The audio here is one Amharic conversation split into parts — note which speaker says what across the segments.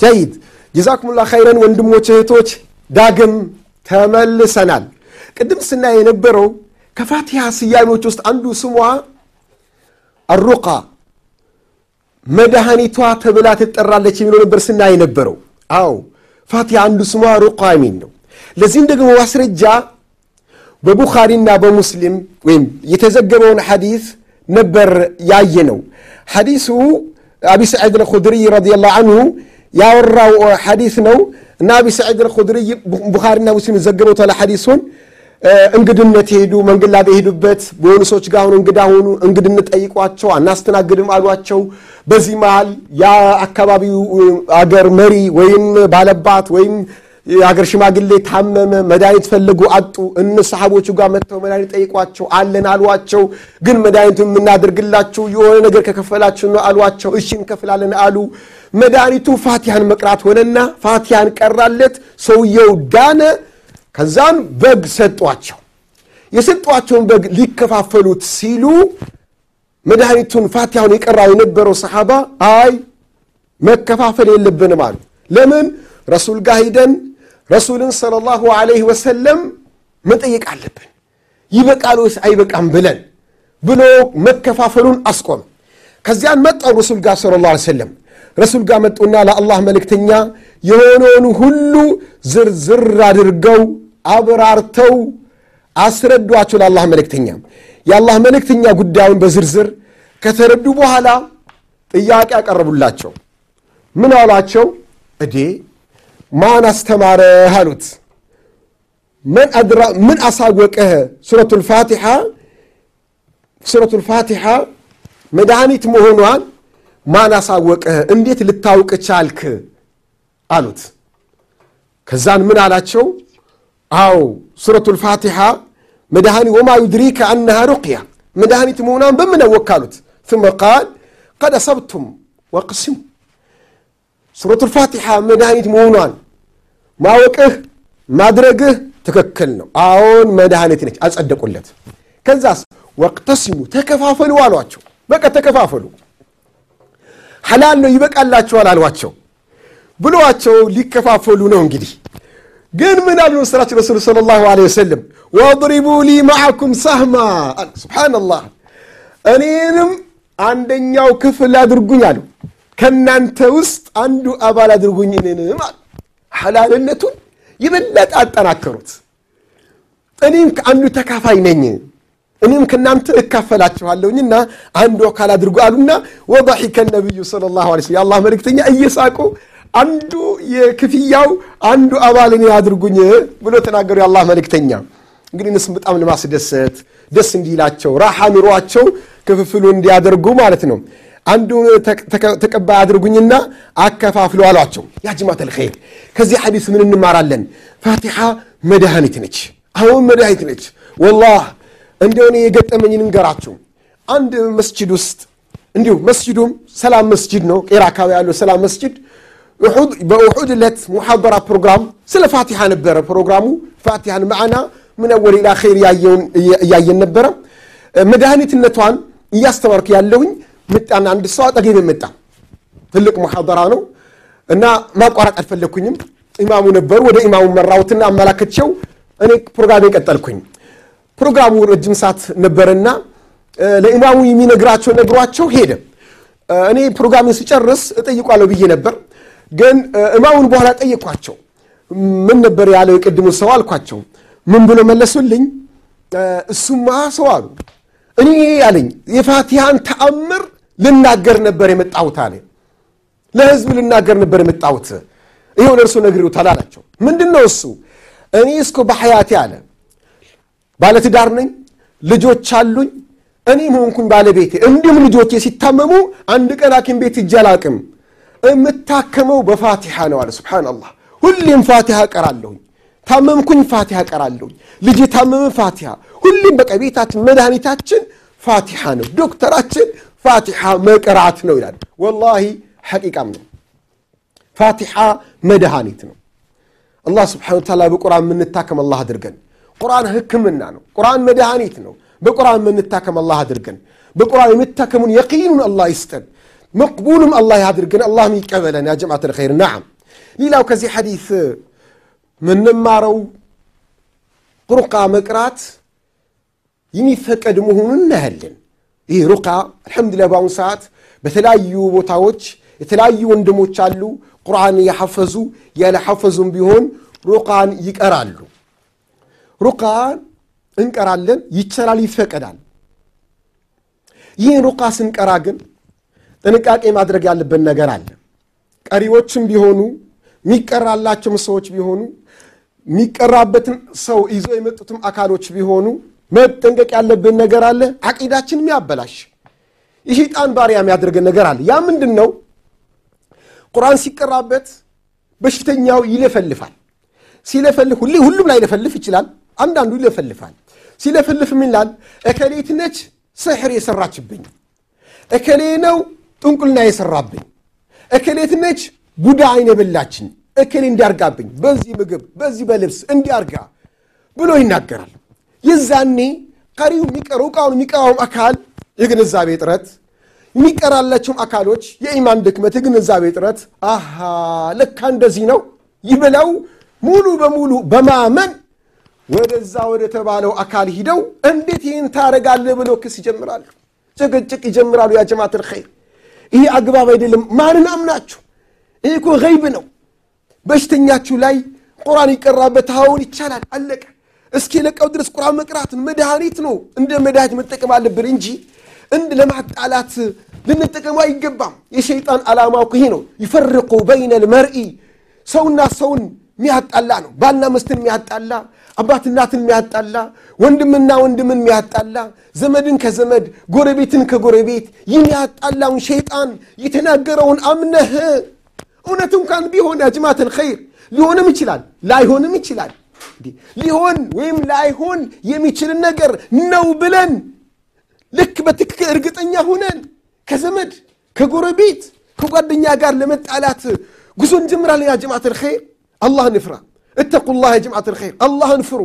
Speaker 1: ጀይድ ጀዛኩሙላ ኸይረን ወንድሞች እህቶች፣ ዳግም ተመልሰናል። ቅድም ስናይ የነበረው ከፋቲሃ ስያሜዎች ውስጥ አንዱ ስሟ አሩቃ መድኃኒቷ ተብላ ትጠራለች የሚለው ነበር ስናይ የነበረው። አዎ ፋቲሃ አንዱ ስሟ ሩቃ የሚል ነው። ለዚህም ደግሞ ማስረጃ በቡኻሪና በሙስሊም ወይም የተዘገበውን ሐዲስ ነበር ያየ ነው። ሐዲሱ አቢ ሰዒድ አልኹድሪይ ረዲየላሁ አንሁ ያወራው ሐዲስ ነው እና አቢ ሰዒድ አልኹድሪይ ቡኻሪና ሙስሊም ዘገበውታል ሐዲሱን እንግድነት ሄዱ። መንገድ ላይ በሄዱበት በሆኑ ሰዎች ጋር ሆኑ እንግዳ ሆኑ። እንግድነት ጠይቋቸው አናስተናግድም አሏቸው። በዚህ መሃል የአካባቢው አገር መሪ ወይም ባለባት ወይም የአገር ሽማግሌ ታመመ፣ መድኃኒት ፈልጉ አጡ። እነ ሰሓቦቹ ጋር መጥተው መድኃኒት ጠይቋቸው አለን አሏቸው። ግን መድኃኒቱን የምናደርግላችሁ የሆነ ነገር ከከፈላችሁ ነው አሏቸው። እሺ እንከፍላለን አሉ። መድኃኒቱ ፋቲሃን መቅራት ሆነና ፋቲሃን ቀራለት። ሰውየው ዳነ። ከዛን በግ ሰጧቸው። የሰጧቸውን በግ ሊከፋፈሉት ሲሉ መድኃኒቱን ፋቲሃውን የቀራው የነበረው ሰሓባ አይ መከፋፈል የለብንም አሉ። ለምን ረሱል ጋር ሂደን ረሱልን ሰለላሁ ዐለይሂ ወሰለም መጠየቅ አለብን፣ ይበቃል ወይስ አይበቃም ብለን ብሎ መከፋፈሉን አስቆመ። ከዚያን መጣው ረሱል ጋር ሰለላሁ ዐለይሂ ወሰለም ረሱል ጋር መጡና ለአላህ መልእክተኛ የሆነውን ሁሉ ዝርዝር አድርገው አብራርተው አስረዷቸው ለአላህ መልእክተኛ። የአላህ መልእክተኛ ጉዳዩን በዝርዝር ከተረዱ በኋላ ጥያቄ ያቀረቡላቸው። ምን አሏቸው? እዴ ማን አስተማረህ አሉት። ምን አሳወቀህ? ሱረቱል ፋቲሓ ሱረቱል ፋቲሓ መድኃኒት መሆኗን ማን አሳወቀህ? እንዴት ልታውቅ ቻልክ? አሉት። ከዛን ምን አላቸው? አው ሱረቱል ፋቲሓ መድኃኒ ወማ ዩድሪከ አነሃ ሩቅያ መድኃኒት መሆኗን በምን አወቅህ? አሉት። ثم ቃል ቀድ አሰብቱም ወቅሲሙ ሱረቱል ፋቲሓ መድኃኒት መሆኗን ማወቅህ ማድረግህ ትክክል ነው። አዎን መድኃኒት ነች። አጸደቁለት። ከዛስ ወቅተሲሙ ተከፋፈሉ አሏቸው። በቃ ተከፋፈሉ፣ ሐላል ነው ይበቃላቸዋል አሏቸው። ብለዋቸው ሊከፋፈሉ ነው እንግዲህ። ግን ምን አሉ መሰላችሁ? ረሱሉ ሰለላሁ ዐለይሂ ወሰለም ወድሪቡ ሊ መዓኩም ሳህማ ሱብሓነላህ እኔንም አንደኛው ክፍል አድርጉኝ አሉ። ከእናንተ ውስጥ አንዱ አባል አድርጉኝ እኔንም አሉ። ሐላልነቱን የበለጠ አጠናከሩት። እኔም ከአንዱ ተካፋይ ነኝ እኔም ከእናንተ እካፈላችኋለሁኝና አንዱ አካል አድርጉ አሉና ወضሒከ ነቢዩ ሰለላሁ ዐለይሂ ወሰለም። የአላህ መልእክተኛ እየሳቁ አንዱ የክፍያው አንዱ አባል እኔ አድርጉኝ ብሎ ተናገሩ የአላህ መልእክተኛ። እንግዲህ እነሱም በጣም ለማስደሰት ደስ እንዲላቸው ራሓ ኑሯቸው ክፍፍሉ እንዲያደርጉ ማለት ነው። አንዱ ተቀባይ አድርጉኝና አከፋፍሉ አሏቸው። ያ ጅማተል ኸይር ከዚህ ሐዲስ ምን እንማራለን? ፋቲሓ መድኃኒት ነች። አሁን መድኃኒት ነች። ወላህ እንደሆነ የገጠመኝ ንገራችሁ አንድ መስጅድ ውስጥ እንዲሁ መስጅዱም ሰላም መስጅድ ነው። ቄራ አካባቢ ያለው ሰላም መስጅድ በኡሑድ ዕለት ሙሐደራ ፕሮግራም ስለ ፋቲሓ ነበረ ፕሮግራሙ። ፋቲሓን ማዕና ምን አወል ኢላ ኸይር እያየን ነበረ። መድኃኒትነቷን እያስተማርኩ ያለሁኝ ምጣና አንድ ሰው አጠገቤ መጣ። ትልቅ ሙሐደራ ነው እና ማቋረጥ አልፈለግኩኝም ኢማሙ ነበሩ። ወደ ኢማሙ መራሁትና አመላከቸው እኔ ፕሮግራሜ ቀጠልኩኝ ፕሮግራሙ ረጅም ሰዓት ነበረና ለኢማሙ የሚነግራቸው ነግሯቸው ሄደ። እኔ ፕሮግራሜን ስጨርስ እጠይቋለሁ ብዬ ነበር። ግን እማሙን በኋላ ጠየኳቸው ምን ነበር ያለው የቅድሙ ሰው አልኳቸው። ምን ብሎ መለሱልኝ? እሱማ ሰው አሉ። እኔ አለኝ የፋቲሃን ተአምር ልናገር ነበር የመጣሁት አለ። ለህዝብ ልናገር ነበር የመጣሁት። ይኸው ለእርሱ ነግሬውታል አላቸው። ምንድን ነው እሱ? እኔ እስኮ በሐያቴ አለ ባለትዳር ነኝ ልጆች አሉኝ እኔም ሆንኩኝ ባለቤቴ። እንዲሁም ልጆቼ ሲታመሙ አንድ ቀን ሐኪም ቤት እጅ አላቅም። የምታከመው በፋቲሓ ነው አለ። ስብሓንላህ ሁሌም ፋቲሓ ቀራለሁኝ ታመምኩኝ ፋቲሓ ቀራለሁኝ ልጅ ታመመ ፋቲሓ ሁሌም በቃ ቤታችን መድኃኒታችን ፋቲሓ ነው። ዶክተራችን ፋቲሓ መቅራት ነው ይላል። ወላሂ ሐቂቃም ነው። ፋቲሓ መድኃኒት ነው። አላህ ስብሓን ታላ በቁርአን የምንታከም አላህ አድርገን ቁርአን ህክምና ነው። ቁርአን መድኃኒት ነው። በቁርአን የምንታከም አላህ አድርገን በቁርአን የሚታከሙን የቂኑን አላህ ይስጠን መቅቡልም አላህ ያድርገን አላህም ይቀበለን። ያ ጀማዓት ልኸይር ናም ሌላው ከዚህ ሐዲስ ምንማረው ሩቃ መቅራት የሚፈቀድ መሆኑን እናያለን። ይህ ሩቃ አልሐምዱሊላህ በአሁኑ ሰዓት በተለያዩ ቦታዎች የተለያዩ ወንድሞች አሉ። ቁርአን የሐፈዙ ያለሐፈዙም ቢሆን ሩቃን ይቀራሉ ሩቃን እንቀራለን ይቻላል ይፈቀዳል። ይህን ሩቃ ስንቀራ ግን ጥንቃቄ ማድረግ ያለብን ነገር አለ። ቀሪዎችም ቢሆኑ የሚቀራላቸውም ሰዎች ቢሆኑ የሚቀራበትን ሰው ይዞ የመጡትም አካሎች ቢሆኑ መጠንቀቅ ያለብን ነገር አለ። አቂዳችን የሚያበላሽ የሸይጣን ባሪያ የሚያደርገን ነገር አለ። ያ ምንድን ነው ቁርአን ሲቀራበት በሽተኛው ይለፈልፋል። ሲለፈልፍ ሁሉም ላይ ለፈልፍ ይችላል አንዳንዱ ይለፈልፋል። ሲለፈልፍ ምን ይላል? እከሌት ነች? ስሕር የሰራችብኝ። እከሌ ነው? ጥንቁልና የሰራብኝ። እከሌት ነች? ቡዳ አይን የበላችን እከሌ እንዲያርጋብኝ በዚህ ምግብ በዚህ በልብስ እንዲያርጋ ብሎ ይናገራል። የዛኔ ቀሪው የሚቀረው እቃውን የሚቀራውም አካል የግንዛቤ ጥረት የሚቀራላቸውም አካሎች የኢማን ድክመት የግንዛቤ ጥረት አሃ ለካ እንደዚህ ነው ይብለው ሙሉ በሙሉ በማመን ወደዛ ወደ ተባለው አካል ሂደው እንዴት ይህን ታረጋለህ ብሎ ክስ ይጀምራሉ? ጭቅጭቅ ይጀምራሉ ያ ጀማት ልኸይር ይህ አግባብ አይደለም። ማንን አምናችሁ? ይህ እኮ ገይብ ነው። በሽተኛችሁ ላይ ቁርአን ይቀራበት አሁን ይቻላል አለቀ። እስኪ ለቀው ድረስ ቁርአን መቅራትን መድኃኒት ነው። እንደ መድኃኒት መጠቀም አለብን እንጂ እንድ ለማጣላት ልንጠቀሙ አይገባም። የሸይጣን ዓላማው ይሄ ነው። ይፈርቁ በይነ ልመርኢ ሰውና ሰውን የሚያጣላ ነው። ባልና መስትን የሚያጣላ አባት እናትን የሚያጣላ ወንድምና ወንድምን የሚያጣላ ዘመድን ከዘመድ ጎረቤትን ከጎረቤት የሚያጣላውን ሸይጣን የተናገረውን አምነህ እውነት እንኳን ቢሆን ያጅማት ልኸይር ሊሆንም ይችላል ላይሆንም ይችላል። ሊሆን ወይም ላይሆን የሚችልን ነገር ነው ብለን ልክ በትክክል እርግጠኛ ሁነን ከዘመድ ከጎረቤት ከጓደኛ ጋር ለመጣላት ጉዞ እንጀምራለን ያ ጀማት ልኸይር አላህን እፍራ እተቁላህ ጀማት ልኸይር አላህን ፍሩ።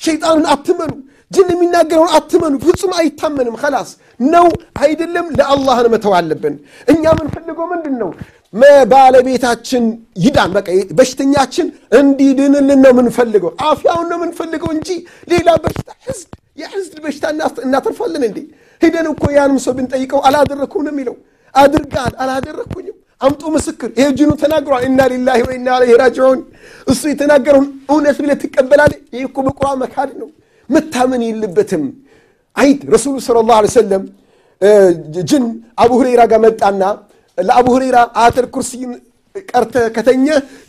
Speaker 1: ሸይጣንን አትመኑ። ጅን የሚናገረውን አትመኑ። ፍጹም አይታመንም። ከላስ ነው አይደለም? ለአላህን መተው አለብን። እኛ የምንፈልገው ምንድን ነው ባለቤታችን ይዳን። በቃ በሽተኛችን እንዲድንልን ነው የምንፈልገው። አፍያውን ነው የምንፈልገው እንጂ ሌላ በሽታ ህዝድ የህዝድ በሽታ እናተርፋለን እንዴ? ሂደን እኮ ያንም ሰው ብንጠይቀው አላደረግኩም ነው የሚለው አድርጋል። አላደረግኩኝም አምጡ ምስክር። ይሄ ጅኑ ተናግሯል። እና ሊላሂ ወኢና ኢለይሂ ራጅዑን እሱ የተናገረውን እውነት ብለህ ትቀበላለህ? ይህ እኮ በቁርአን መካድ ነው። መታመን የለበትም። አይት ረሱሉ ስለ ላሁ ሰለም ጅን አቡ ሁረይራ ጋር መጣና ለአቡ ሁረይራ አያተል ኩርሲን ቀርተ ከተኘ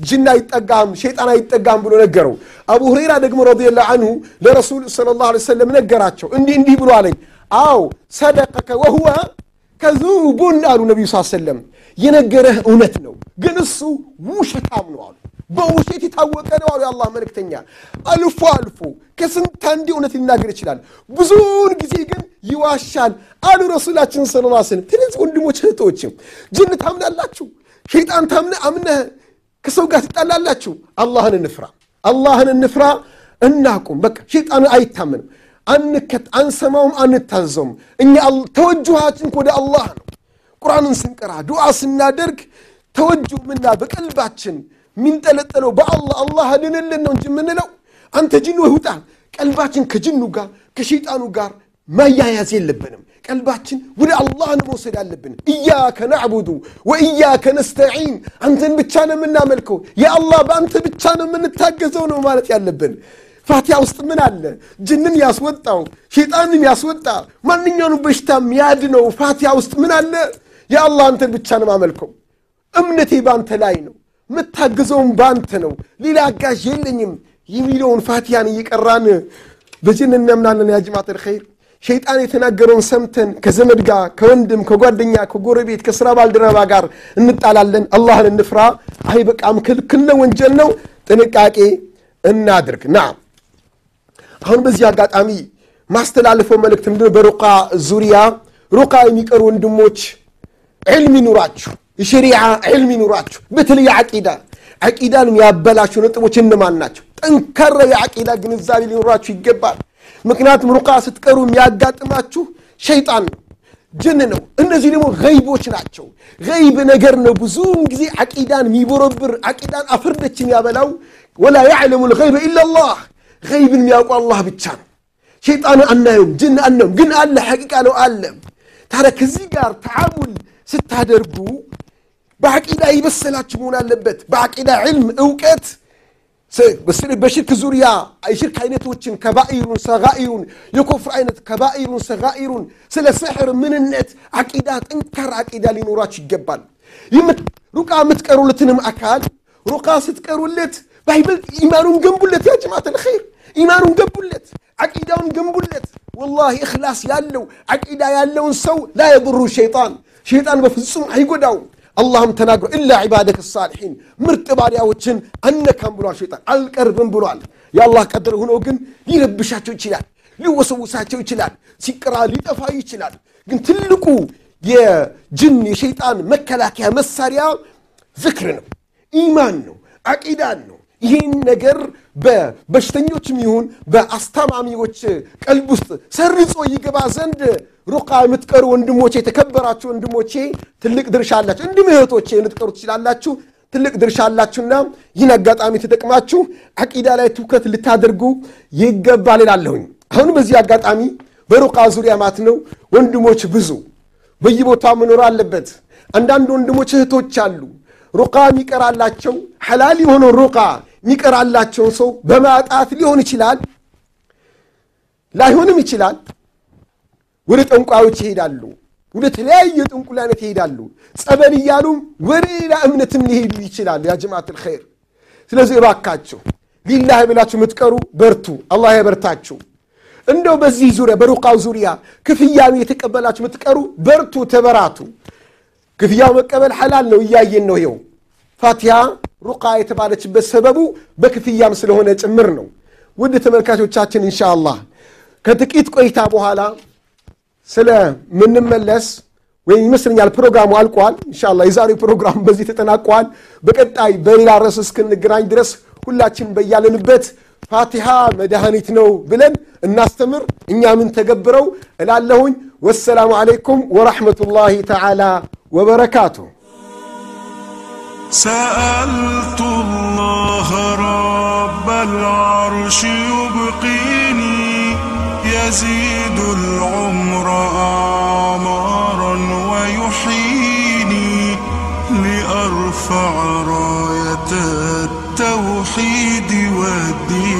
Speaker 1: ጅን አይጠጋም ሸይጣን አይጠጋም ብሎ ነገረው። አቡ ሁረይራ ደግሞ ረዲየላሁ አንሁ ለረሱል ስለ ላሁ ሰለም ነገራቸው። እንዲህ እንዲህ ብሎ አለኝ። አው ሰደቀከ ወሁወ ከዙቡን አሉ ነቢዩ ስ ሰለም የነገረህ እውነት ነው። ግን እሱ ውሸታም ነው አሉ። በውሸት የታወቀ ነው አሉ የአላህ መልእክተኛ። አልፎ አልፎ ከስንት አንዴ እውነት ሊናገር ይችላል። ብዙውን ጊዜ ግን ይዋሻል አሉ ረሱላችን ስለ ላ ስለም ስለዚህ ወንድሞች እህቶችም ጅን ታምናላችሁ? ሸይጣን ታምነ አምነህ ከሰው ጋር ትጣላላችሁ? አላህን እንፍራ አላህን እንፍራ እናቁም። በቃ ሸይጣን አይታመንም። አንከት አንሰማውም አንታዘውም። እኛ ተወጅሃችን ወደ አላህ ነው ቁርአንን ስንቀራ ዱዓ ስናደርግ ተወጅሁ ምና በቀልባችን የሚንጠለጠለው በአላህ አላህ ድንልን ነው እንጂ የምንለው አንተ ጅኑ ውጣ። ቀልባችን ከጅኑ ጋር ከሸይጣኑ ጋር ማያያዝ የለብንም። ቀልባችን ወደ አላህ ነው መውሰድ አለብን። እያከ ናዕቡዱ ወእያከ ነስተዒን። አንተን ብቻ ነው የምናመልከው። የአላህ በአንተ ብቻ ነው የምንታገዘው ነው ማለት ያለብን። ፋቲያ ውስጥ ምን አለ? ጅንን ያስወጣው ሸይጣንን ያስወጣ ማንኛውንም በሽታ የሚያድነው ፋቲያ ውስጥ ምን አለ የአላህ አንተን ብቻ ነው ማመልከው እምነቴ በአንተ ላይ ነው። የምታግዘውም በአንተ ነው። ሌላ አጋዥ የለኝም። የሚለውን ፋቲያን እየቀራን በጅን እናምናለን። ያ ጅማት ልኸይር ሸይጣን የተናገረውን ሰምተን ከዘመድ ጋር ከወንድም ከጓደኛ ከጎረቤት ከስራ ባልደረባ ጋር እንጣላለን። አላህን እንፍራ። አይ በቃም ክልክል ወንጀል ነው። ጥንቃቄ እናድርግ። ና አሁን በዚህ አጋጣሚ ማስተላልፈው መልእክት ምንድነው? በሩቃ ዙሪያ ሩቃ የሚቀሩ ወንድሞች ዕልም ይኑራችሁ የሸሪዓ ዕልም ይኑራችሁ በተለይ አቂዳ አቂዳን የሚያበላሹ ነጥቦች እነማን ናቸው ጠንካራ የአቂዳ ግንዛቤ ሊኖራችሁ ይገባል ምክንያቱም ሩቃ ስትቀሩ የሚያጋጥማችሁ ሸይጣን ነው ጅን ነው። እነዚህ ደግሞ ገይቦች ናቸው። ገይብ ነገር ነው። ብዙውን ጊዜ ዓቂዳን የሚቦረብር ዓቂዳን አፍርደች የሚያበላው ወላ ያዕለሙ ልገይበ ኢላላህ ገይብን የሚያውቁ አላህ ብቻ ነው። ሸይጣን አናየውም፣ ጅን አናየውም፣ ግን አለ ሐቂቃ ነው አለ። ታዲያ ከዚህ ጋር ተዓሙል ስታደርጉ በዓቂዳ ይበሰላችሁ መሆን አለበት። በዓቂዳ ዕልም እውቀት በሽርክ ዙሪያ የሽርክ አይነቶችን ከባኢሩን ሰጋኢሩን የኮፍር አይነት ከባኢሩን ሰጋኢሩን ስለ ስሕር ምንነት ዓቂዳ ጠንካራ ዓቂዳ ሊኖራችሁ ይገባል። ሩቃ የምትቀሩለትንም አካል ሩቃ ስትቀሩለት ባይበልጥ ኢማኑን ገንቡለት። ያ ጀማዓት ልኸይር ኢማኑን ገንቡለት፣ ዓቂዳውን ገንቡለት። ወላሂ እኽላስ ያለው ዓቂዳ ያለውን ሰው ላ የضሩ ሸይጣን ሸይጣን በፍጹም አይጎዳው። አላህም ተናግሮ ኢላ ዒባደከ ሳሊሒን ምርጥ ባሪያዎችን አነካም ብሏል። ሸይጣን አልቀርብም ብሏል። የአላህ ቀደር ሆኖ ግን ሊረብሻቸው ይችላል፣ ሊወሰውሳቸው ይችላል፣ ሲቀራ ሊጠፋ ይችላል። ግን ትልቁ የጅን የሸይጣን መከላከያ መሳሪያ ዝክር ነው፣ ኢማን ነው፣ ዓቂዳን ነው። ይህን ነገር በበሽተኞችም ይሁን በአስታማሚዎች ቀልብ ውስጥ ሰርጾ ይገባ ዘንድ ሩቃ የምትቀሩ ወንድሞቼ፣ የተከበራችሁ ወንድሞቼ ትልቅ ድርሻ አላችሁ። እንዲሁም እህቶቼ ልትቀሩ ትችላላችሁ። ትልቅ ድርሻ አላችሁና ይህን አጋጣሚ ተጠቅማችሁ ዓቂዳ ላይ ትኩረት ልታደርጉ ይገባል እላለሁኝ። አሁን በዚህ አጋጣሚ በሩቃ ዙሪያ ማለት ነው ወንድሞች ብዙ በየቦታው መኖር አለበት። አንዳንድ ወንድሞች እህቶች አሉ ሩቃ የሚቀራላቸው ሐላል የሆነው ሩቃ የሚቀራላቸውን ሰው በማጣት ሊሆን ይችላል፣ ላይሆንም ይችላል። ወደ ጠንቋዮች ይሄዳሉ። ወደ ተለያየ ጥንቁል ይሄዳሉ። ጸበል እያሉም ወደ ሌላ እምነትም ሊሄዱ ይችላሉ። ያ ጀማዓት ልኸይር። ስለዚህ እባካችሁ ሊላህ ብላችሁ የምትቀሩ በርቱ፣ አላህ ያበርታችሁ። እንደው በዚህ ዙሪያ በሩቃው ዙሪያ ክፍያኑ የተቀበላችሁ የምትቀሩ በርቱ፣ ተበራቱ። ክፍያው መቀበል ሐላል ነው፣ እያየን ነው። ይኸው ፋቲሃ ሩቃ የተባለችበት ሰበቡ በክፍያም ስለሆነ ጭምር ነው። ውድ ተመልካቾቻችን እንሻ አላህ ከጥቂት ቆይታ በኋላ ስለምንመለስ ወይም ይመስለኛል ፕሮግራሙ አልቋል። እንሻላ የዛሬው ፕሮግራም በዚህ ተጠናቋል። በቀጣይ በሌላ ርዕስ እስክንገናኝ ድረስ ሁላችን በያለንበት ፋቲሃ መድኃኒት ነው ብለን እናስተምር፣ እኛ ምን ተገብረው እላለሁኝ። ወሰላሙ ዓለይኩም ወረሕመቱላሂ ተዓላ ወበረካቱ።
Speaker 2: سألت الله رب العرش يبقيني يزيد العمر أعمارا ويحيني لأرفع راية التوحيد والدين.